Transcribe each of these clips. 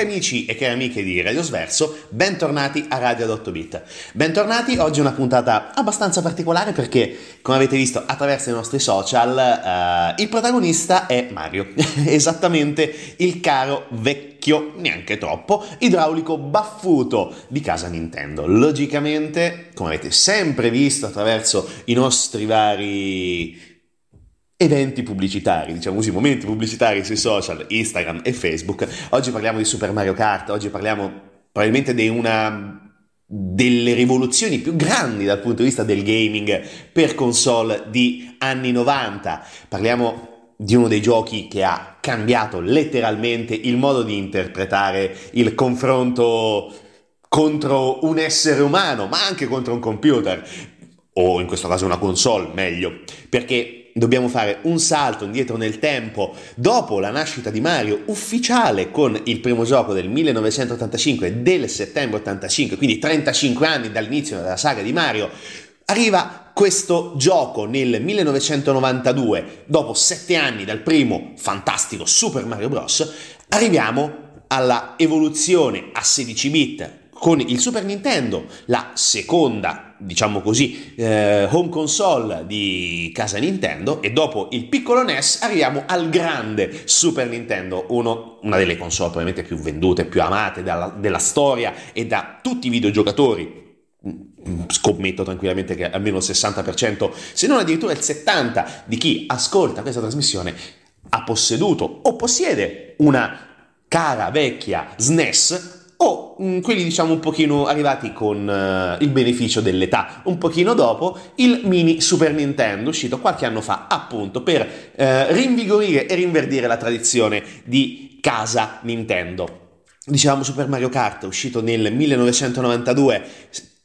Cari amici e cari amiche di Radio Sverso, bentornati a Radio ad 8 bit. Bentornati, oggi è una puntata abbastanza particolare perché, come avete visto attraverso i nostri social, uh, il protagonista è Mario, esattamente il caro vecchio, neanche troppo, idraulico baffuto di casa Nintendo. Logicamente, come avete sempre visto attraverso i nostri vari eventi pubblicitari, diciamo così, momenti pubblicitari sui social, Instagram e Facebook. Oggi parliamo di Super Mario Kart, oggi parliamo probabilmente di una delle rivoluzioni più grandi dal punto di vista del gaming per console di anni 90. Parliamo di uno dei giochi che ha cambiato letteralmente il modo di interpretare il confronto contro un essere umano, ma anche contro un computer, o in questo caso una console, meglio, perché dobbiamo fare un salto indietro nel tempo dopo la nascita di Mario ufficiale con il primo gioco del 1985 del settembre 85 quindi 35 anni dall'inizio della saga di Mario arriva questo gioco nel 1992 dopo 7 anni dal primo fantastico Super Mario Bros arriviamo alla evoluzione a 16 bit con il Super Nintendo, la seconda, diciamo così, eh, home console di casa Nintendo e dopo il piccolo NES arriviamo al grande Super Nintendo, uno, una delle console probabilmente più vendute, più amate dalla, della storia e da tutti i videogiocatori. Scommetto tranquillamente che almeno il 60%, se non addirittura il 70% di chi ascolta questa trasmissione ha posseduto o possiede una cara vecchia SNES o mm, quelli diciamo un pochino arrivati con uh, il beneficio dell'età, un pochino dopo il mini Super Nintendo uscito qualche anno fa appunto per uh, rinvigorire e rinverdire la tradizione di casa Nintendo. Dicevamo Super Mario Kart uscito nel 1992,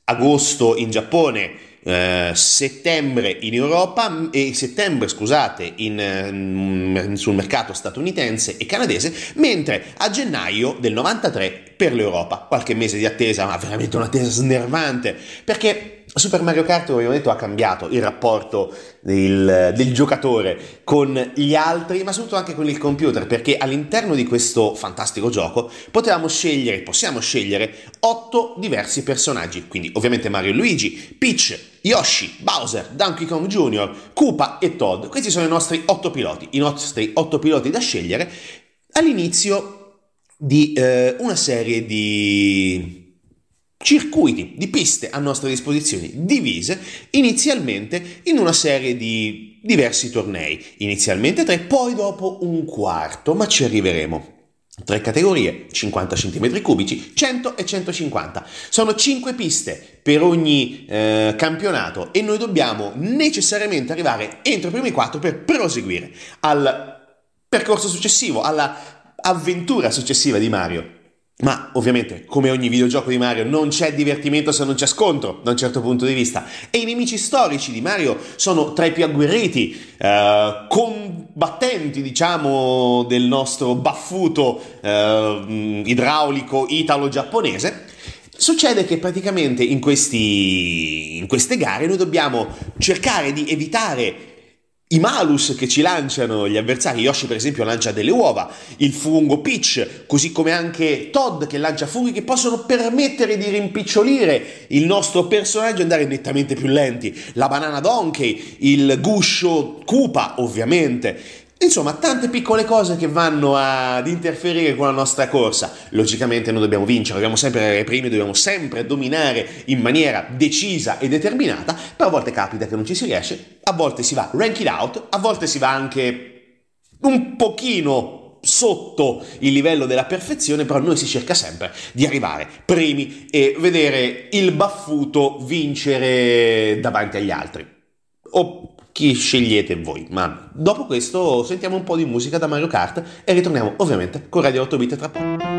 agosto in Giappone, eh, settembre in Europa e settembre, scusate, in, mm, sul mercato statunitense e canadese, mentre a gennaio del 93 per l'Europa. Qualche mese di attesa, ma veramente un'attesa snervante, perché Super Mario Kart, come abbiamo detto, ha cambiato il rapporto del, del, giocatore con gli altri, ma soprattutto anche con il computer, perché all'interno di questo fantastico gioco potevamo scegliere, possiamo scegliere otto diversi personaggi, quindi ovviamente Mario e Luigi, Peach, Yoshi, Bowser, Donkey Kong Jr., Koopa e Todd. Questi sono i nostri otto piloti, i nostri otto piloti da scegliere all'inizio di eh, una serie di circuiti, di piste a nostra disposizione, divise inizialmente in una serie di diversi tornei, inizialmente tre, poi dopo un quarto, ma ci arriveremo. Tre categorie, 50 cm cubici, 100 e 150. Sono 5 piste per ogni eh, campionato e noi dobbiamo necessariamente arrivare entro i primi 4 per proseguire al percorso successivo, alla avventura successiva di Mario. Ma ovviamente, come ogni videogioco di Mario, non c'è divertimento se non c'è scontro, da un certo punto di vista. E i nemici storici di Mario sono tra i più agguerriti, eh, combattenti, diciamo, del nostro baffuto eh, idraulico italo-giapponese. Succede che praticamente in, questi, in queste gare noi dobbiamo cercare di evitare i malus che ci lanciano gli avversari, Yoshi per esempio lancia delle uova, il fungo Peach, così come anche Todd che lancia funghi che possono permettere di rimpicciolire il nostro personaggio e andare nettamente più lenti, la banana Donkey, il guscio Koopa ovviamente, Insomma, tante piccole cose che vanno ad interferire con la nostra corsa. Logicamente noi dobbiamo vincere, dobbiamo sempre essere primi, dobbiamo sempre dominare in maniera decisa e determinata, però a volte capita che non ci si riesce, a volte si va ranking out, a volte si va anche un pochino sotto il livello della perfezione, però noi si cerca sempre di arrivare primi e vedere il baffuto vincere davanti agli altri. O chi scegliete voi. Ma dopo questo sentiamo un po' di musica da Mario Kart e ritorniamo ovviamente con Radio 8 Bit tra poco.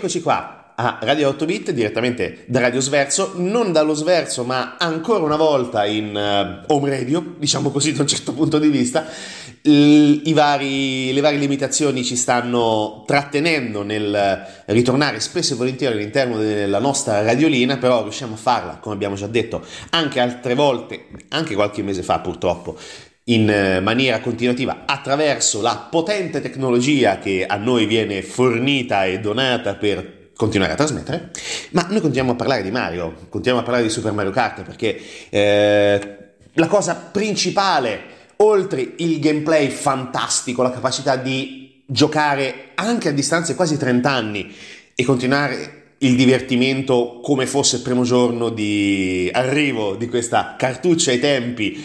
E rieccoci qua a Radio 8 Bit direttamente da Radio Sverso, non dallo Sverso ma ancora una volta in uh, home radio, diciamo così da un certo punto di vista. I vari, le varie limitazioni ci stanno trattenendo nel ritornare spesso e volentieri all'interno della nostra radiolina, però riusciamo a farla, come abbiamo già detto, anche altre volte, anche qualche mese fa purtroppo, in eh, maniera continuativa attraverso la potente tecnologia che a noi viene fornita e donata per continuare a trasmettere, ma noi continuiamo a parlare di Mario, continuiamo a parlare di Super Mario Kart perché eh, la cosa principale, oltre il gameplay fantastico, la capacità di giocare anche a distanze quasi 30 anni e continuare il divertimento come fosse il primo giorno di arrivo di questa cartuccia ai tempi,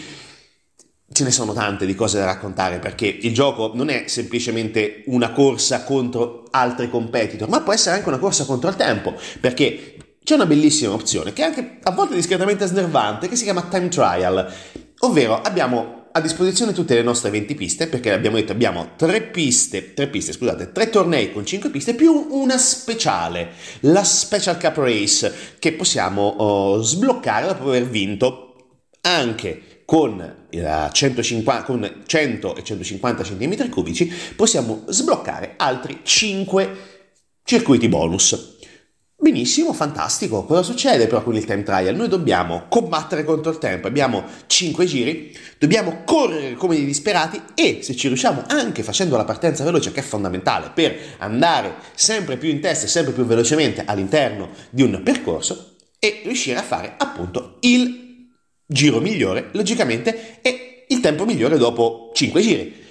ce ne sono tante di cose da raccontare perché il gioco non è semplicemente una corsa contro altri competitor, ma può essere anche una corsa contro il tempo, perché c'è una bellissima opzione che è anche a volte discretamente snervante che si chiama time trial, ovvero abbiamo a disposizione tutte le nostre 20 piste, perché abbiamo detto abbiamo tre piste, tre piste, scusate, tre tornei con 5 piste più una speciale, la Special Cup Race che possiamo oh, sbloccare dopo aver vinto anche con, 150, con 100 e 150 cm cubici possiamo sbloccare altri 5 circuiti bonus. Benissimo, fantastico. Cosa succede però con il time trial? Noi dobbiamo combattere contro il tempo, abbiamo 5 giri, dobbiamo correre come dei disperati e se ci riusciamo anche facendo la partenza veloce, che è fondamentale per andare sempre più in testa e sempre più velocemente all'interno di un percorso e riuscire a fare appunto il giro migliore, logicamente, è il tempo migliore dopo 5 giri.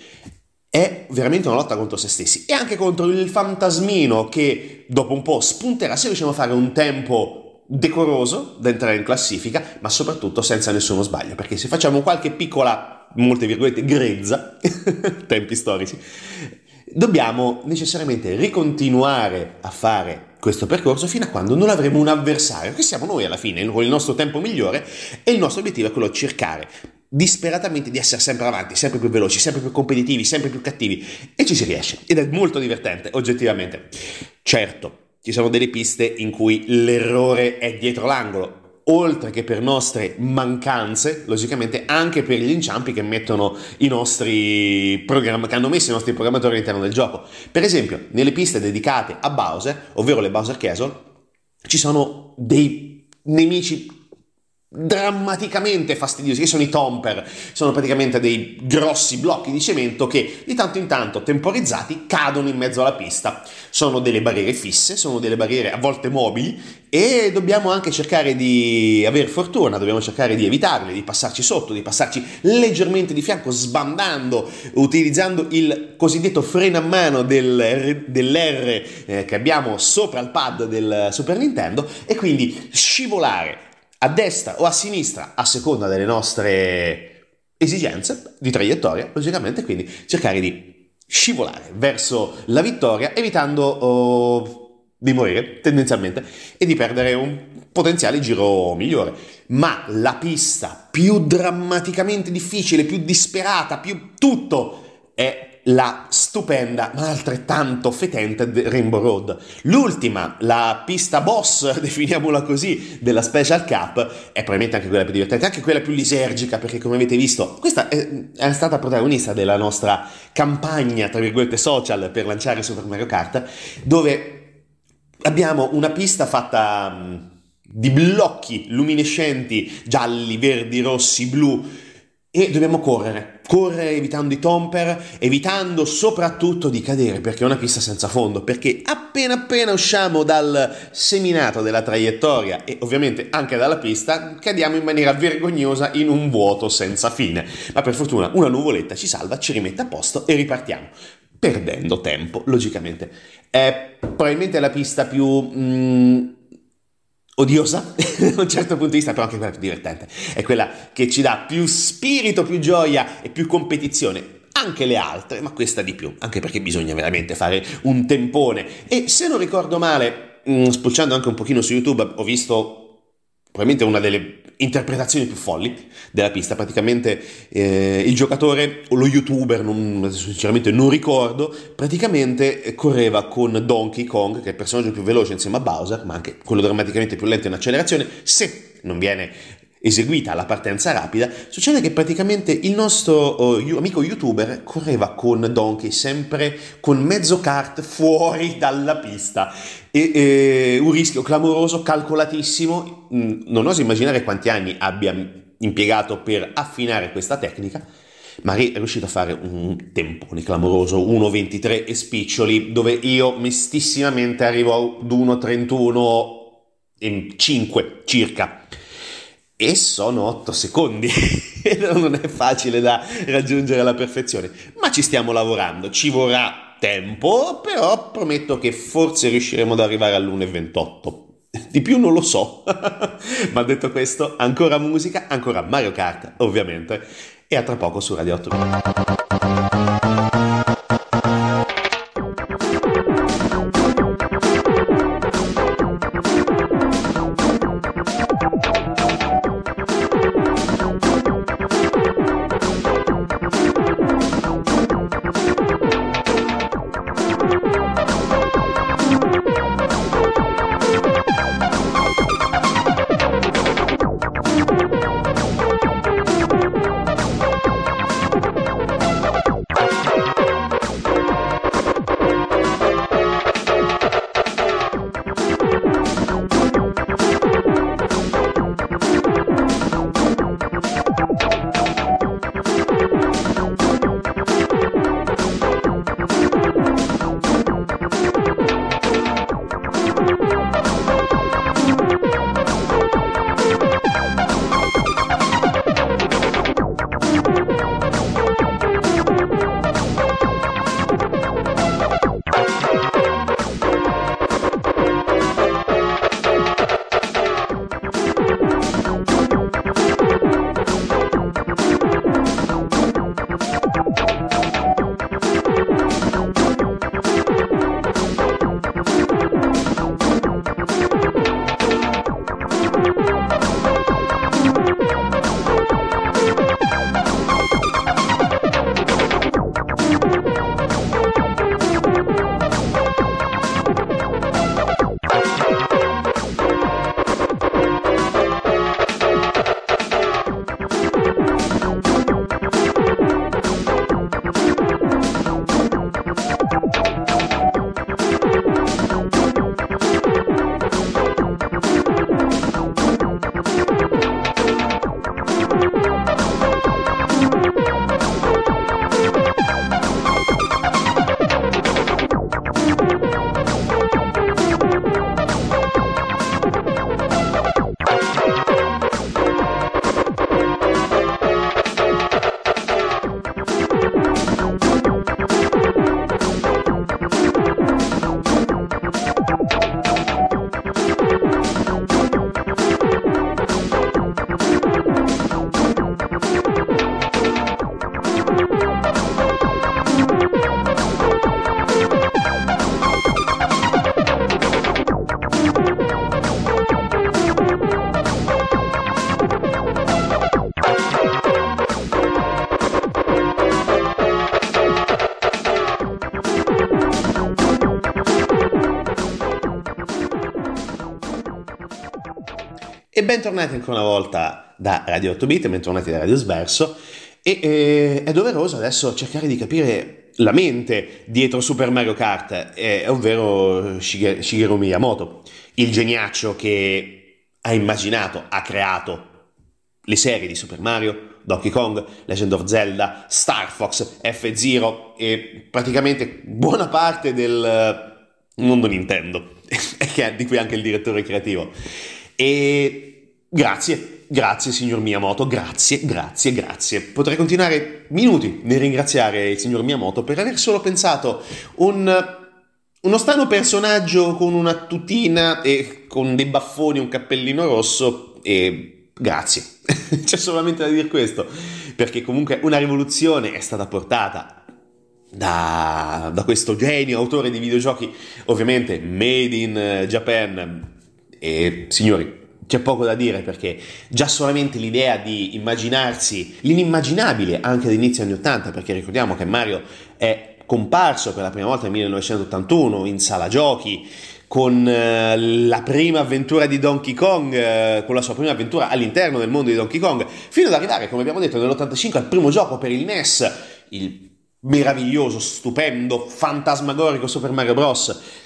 È veramente una lotta contro se stessi e anche contro il fantasmino che dopo un po' spunterà se riusciamo a fare un tempo decoroso da entrare in classifica, ma soprattutto senza nessuno sbaglio, perché se facciamo qualche piccola, molte virgolette, grezza, tempi storici, dobbiamo necessariamente ricontinuare a fare questo percorso fino a quando non avremo un avversario, che siamo noi alla fine, con il nostro tempo migliore e il nostro obiettivo è quello di cercare disperatamente di essere sempre avanti, sempre più veloci, sempre più competitivi, sempre più cattivi e ci si riesce ed è molto divertente oggettivamente. Certo, ci sono delle piste in cui l'errore è dietro l'angolo, oltre che per nostre mancanze, logicamente anche per gli inciampi che mettono i nostri programmi, che hanno messo i nostri programmatori all'interno del gioco. Per esempio, nelle piste dedicate a Bowser, ovvero le Bowser Castle, ci sono dei nemici drammaticamente fastidiosi, che sono i tomper, sono praticamente dei grossi blocchi di cemento che di tanto in tanto, temporizzati, cadono in mezzo alla pista. Sono delle barriere fisse, sono delle barriere a volte mobili e dobbiamo anche cercare di avere fortuna, dobbiamo cercare di evitarle, di passarci sotto, di passarci leggermente di fianco, sbandando, utilizzando il cosiddetto freno a mano del, dell'R eh, che abbiamo sopra il pad del Super Nintendo e quindi scivolare a destra o a sinistra a seconda delle nostre esigenze di traiettoria, logicamente, quindi cercare di scivolare verso la vittoria evitando oh, di morire tendenzialmente e di perdere un potenziale giro migliore. Ma la pista più drammaticamente difficile, più disperata, più tutto è la stupenda ma altrettanto fetente Rainbow Road. L'ultima, la pista boss, definiamola così, della Special Cup, è probabilmente anche quella più divertente, anche quella più lisergica, perché come avete visto, questa è, è stata protagonista della nostra campagna, tra virgolette, social per lanciare Super Mario Kart, dove abbiamo una pista fatta mm, di blocchi luminescenti, gialli, verdi, rossi, blu, e dobbiamo correre, correre evitando i tomper, evitando soprattutto di cadere perché è una pista senza fondo, perché appena appena usciamo dal seminato della traiettoria e ovviamente anche dalla pista, cadiamo in maniera vergognosa in un vuoto senza fine. Ma per fortuna una nuvoletta ci salva, ci rimette a posto e ripartiamo. Perdendo tempo, logicamente. È probabilmente la pista più mm, odiosa da un certo punto di vista, però anche quella più divertente. È quella che ci dà più spirito, più gioia e più competizione. Anche le altre, ma questa di più, anche perché bisogna veramente fare un tempone. E se non ricordo male, mm, spulciando anche un pochino su YouTube, ho visto probabilmente una delle interpretazioni più folli della pista. Praticamente eh, il giocatore o lo youtuber, non, sinceramente non ricordo, praticamente correva con Donkey Kong, che è il personaggio più veloce insieme a Bowser, ma anche quello drammaticamente più lento in accelerazione, se non viene eseguita la partenza rapida, succede che praticamente il nostro oh, amico youtuber correva con Donkey sempre con mezzo kart fuori dalla pista. E, e, un rischio clamoroso, calcolatissimo. Mm, non oso immaginare quanti anni abbia impiegato per affinare questa tecnica, ma è riuscito a fare un tempone clamoroso, 1.23 e spiccioli, dove io mestissimamente arrivo ad 1.31 in 5 circa e sono 8 secondi. non è facile da raggiungere la perfezione, ma ci stiamo lavorando, ci vorrà tempo, però prometto che forse riusciremo ad arrivare all'1.28. Di più non lo so, ma detto questo, ancora musica, ancora Mario Kart, ovviamente, e a tra poco su Radio 8. Bentornati ancora una volta da Radio 8 Bit, bentornati da Radio Sverso e eh, è doveroso adesso cercare di capire la mente dietro Super Mario Kart, eh, ovvero Shigeru Miyamoto, il geniaccio che ha immaginato, ha creato le serie di Super Mario, Donkey Kong, Legend of Zelda, Star Fox, F-Zero e praticamente buona parte del mondo Nintendo, di cui anche il direttore creativo. E Grazie, grazie signor Miyamoto, grazie, grazie, grazie. Potrei continuare minuti nel ringraziare il signor Miyamoto per aver solo pensato un, uno strano personaggio con una tutina e con dei baffoni, un cappellino rosso e grazie. C'è solamente da dire questo, perché comunque una rivoluzione è stata portata da, da questo genio autore di videogiochi, ovviamente made in Japan. E signori, c'è poco da dire perché già solamente l'idea di immaginarsi l'inimmaginabile anche all'inizio anni 80, perché ricordiamo che Mario è comparso per la prima volta nel 1981 in sala giochi con eh, la prima avventura di Donkey Kong, eh, con la sua prima avventura all'interno del mondo di Donkey Kong, fino ad arrivare, come abbiamo detto, nell'85 al primo gioco per il NES, il meraviglioso, stupendo, fantasmagorico Super Mario Bros.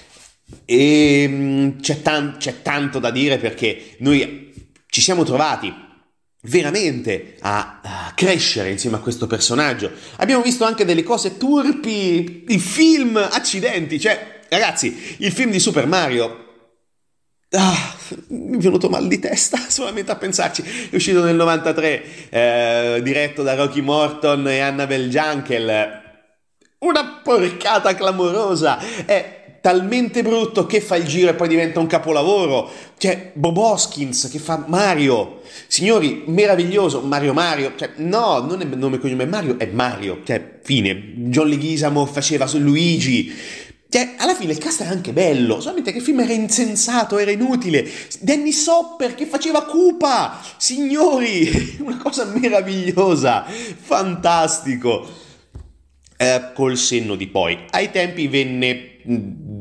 E mm, c'è, tan- c'è tanto da dire perché noi ci siamo trovati veramente a, a, crescere insieme a questo personaggio. Abbiamo visto anche delle cose turpi, i film, accidenti, cioè Ragazzi, il film di Super Mario Ah, mi è venuto mal di testa solamente a pensarci. È uscito nel 93, eh, diretto da Rocky Morton e Annabelle Jankel. Una porcata clamorosa. È talmente brutto che fa il giro e poi diventa un capolavoro. C'è Bob Hoskins che fa Mario. Signori, meraviglioso. Mario Mario. Cioè, no, non è nome e cognome Mario, è Mario. Cioè, fine. John Leguizamo faceva Luigi. Cioè, alla fine il cast era anche bello, solamente che il film era insensato, era inutile. Danny Sopper che faceva Cupa! Signori, una cosa meravigliosa, fantastico. Eh, col senno di poi. Ai tempi venne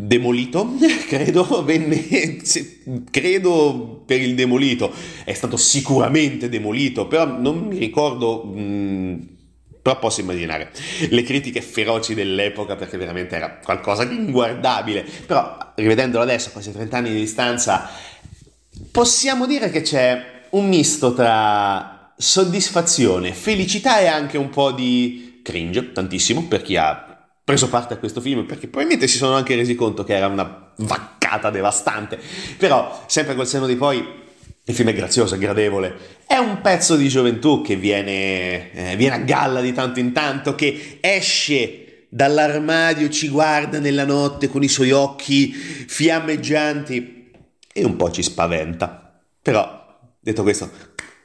demolito, credo, venne, credo per il demolito. È stato sicuramente demolito, però non mi ricordo... Mh, mm, però posso immaginare le critiche feroci dell'epoca perché veramente era qualcosa di inguardabile. Però rivedendolo adesso, quasi 30 anni di distanza, possiamo dire che c'è un misto tra soddisfazione, felicità e anche un po' di cringe, tantissimo, per chi ha preso parte a questo film, perché probabilmente si sono anche resi conto che era una vaccata devastante. Però, sempre col senno di poi, il film è grazioso, è gradevole. È un pezzo di gioventù che viene, eh, viene a galla di tanto in tanto, che esce dall'armadio, ci guarda nella notte con i suoi occhi fiammeggianti e un po' ci spaventa. Però, detto questo,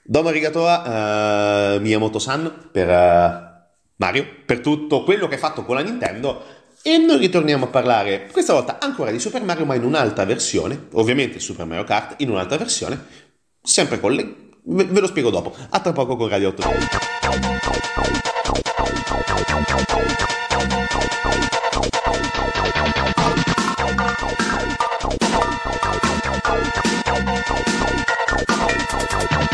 domo arigato uh, Miyamoto-san per uh, Mario per tutto quello che hai fatto con la Nintendo e noi ritorniamo a parlare questa volta ancora di Super Mario ma in un'altra versione, ovviamente Super Mario Kart in un'altra versione, sempre con le... ve, lo spiego dopo, a tra poco con Radio 8. Thank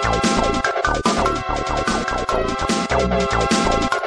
Thank you.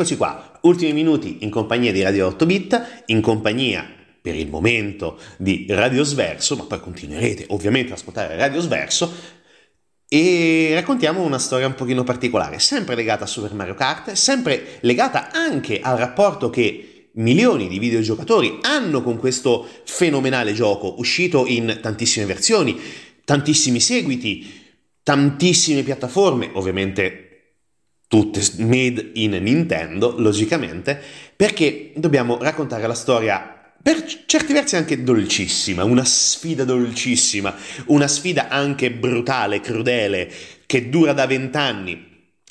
Rieccoci qua, ultimi minuti in compagnia di Radio 8 Bit, in compagnia per il momento di Radio Sverso, ma poi continuerete ovviamente ad ascoltare Radio Sverso e raccontiamo una storia un pochino particolare, sempre legata a Super Mario Kart, sempre legata anche al rapporto che milioni di videogiocatori hanno con questo fenomenale gioco, uscito in tantissime versioni, tantissimi seguiti, tantissime piattaforme, ovviamente tutte made in Nintendo, logicamente, perché dobbiamo raccontare la storia per certi versi anche dolcissima, una sfida dolcissima, una sfida anche brutale, crudele, che dura da vent'anni,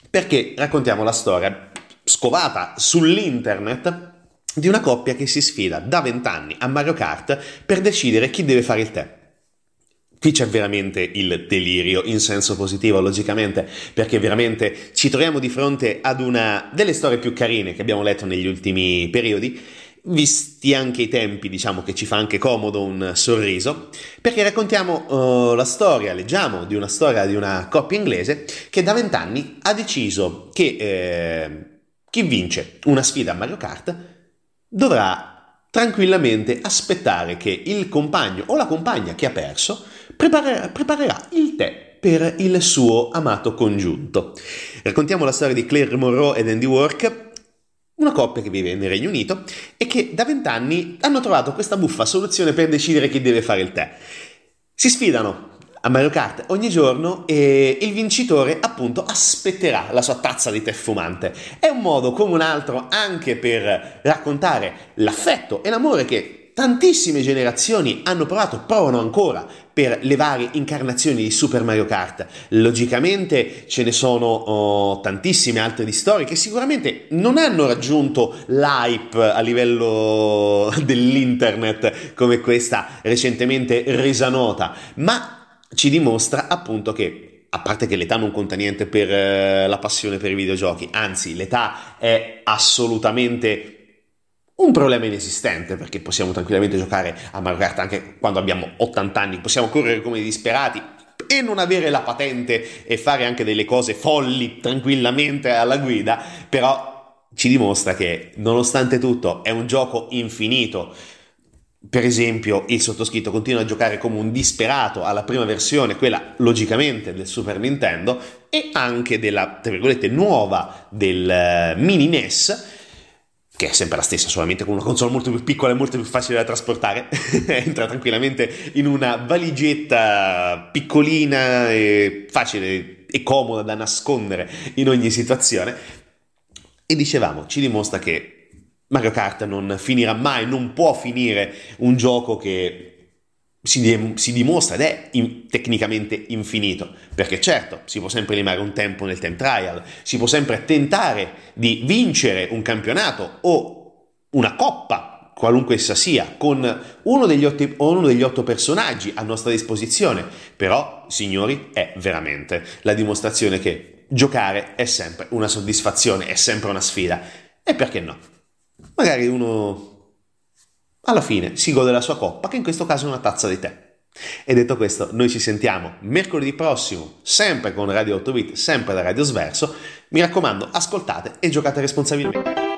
perché raccontiamo la storia scovata sull'internet di una coppia che si sfida da vent'anni a Mario Kart per decidere chi deve fare il tè. Qui c'è veramente il delirio in senso positivo, logicamente, perché veramente ci troviamo di fronte ad una delle storie più carine che abbiamo letto negli ultimi periodi, visti anche i tempi, diciamo che ci fa anche comodo un sorriso, perché raccontiamo uh, la storia, leggiamo di una storia di una coppia inglese che da vent'anni ha deciso che eh, chi vince una sfida a Mario Kart dovrà tranquillamente aspettare che il compagno o la compagna che ha perso preparerà, preparerà il tè per il suo amato congiunto. Raccontiamo la storia di Claire Monroe ed Andy Work, una coppia che vive nel Regno Unito e che da vent'anni hanno trovato questa buffa soluzione per decidere chi deve fare il tè. Si sfidano a Mario Kart ogni giorno e il vincitore appunto aspetterà la sua tazza di tè fumante. È un modo come un altro anche per raccontare l'affetto e l'amore che tantissime generazioni hanno provato, provano ancora per le varie incarnazioni di Super Mario Kart. Logicamente ce ne sono oh, tantissime altre di storie che sicuramente non hanno raggiunto l'hype a livello dell'internet come questa recentemente resa nota, ma ci dimostra appunto che a parte che l'età non conta niente per eh, la passione per i videogiochi, anzi l'età è assolutamente un problema inesistente perché possiamo tranquillamente giocare a Mario Kart anche quando abbiamo 80 anni, possiamo correre come disperati e non avere la patente e fare anche delle cose folli tranquillamente alla guida, però ci dimostra che nonostante tutto è un gioco infinito. Per esempio, il sottoscritto continua a giocare come un disperato alla prima versione, quella logicamente del Super Nintendo, e anche della, tra virgolette, nuova del eh, mini NES, che è sempre la stessa, solamente con una console molto più piccola e molto più facile da trasportare. Entra tranquillamente in una valigetta piccolina e facile e comoda da nascondere in ogni situazione. E dicevamo, ci dimostra che Mario Kart non finirà mai, non può finire un gioco che si, de- si, dimostra ed è in- tecnicamente infinito, perché certo si può sempre limare un tempo nel time trial, si può sempre tentare di vincere un campionato o una coppa, qualunque essa sia, con uno degli, otti- uno degli otto personaggi a nostra disposizione, però signori è veramente la dimostrazione che giocare è sempre una soddisfazione, è sempre una sfida. E perché no? Magari uno alla fine si gode la sua coppa, che in questo caso è una tazza di tè. E detto questo, noi ci sentiamo mercoledì prossimo, sempre con Radio 8 Bit, sempre da Radio Sverso. Mi raccomando, ascoltate e giocate responsabilmente.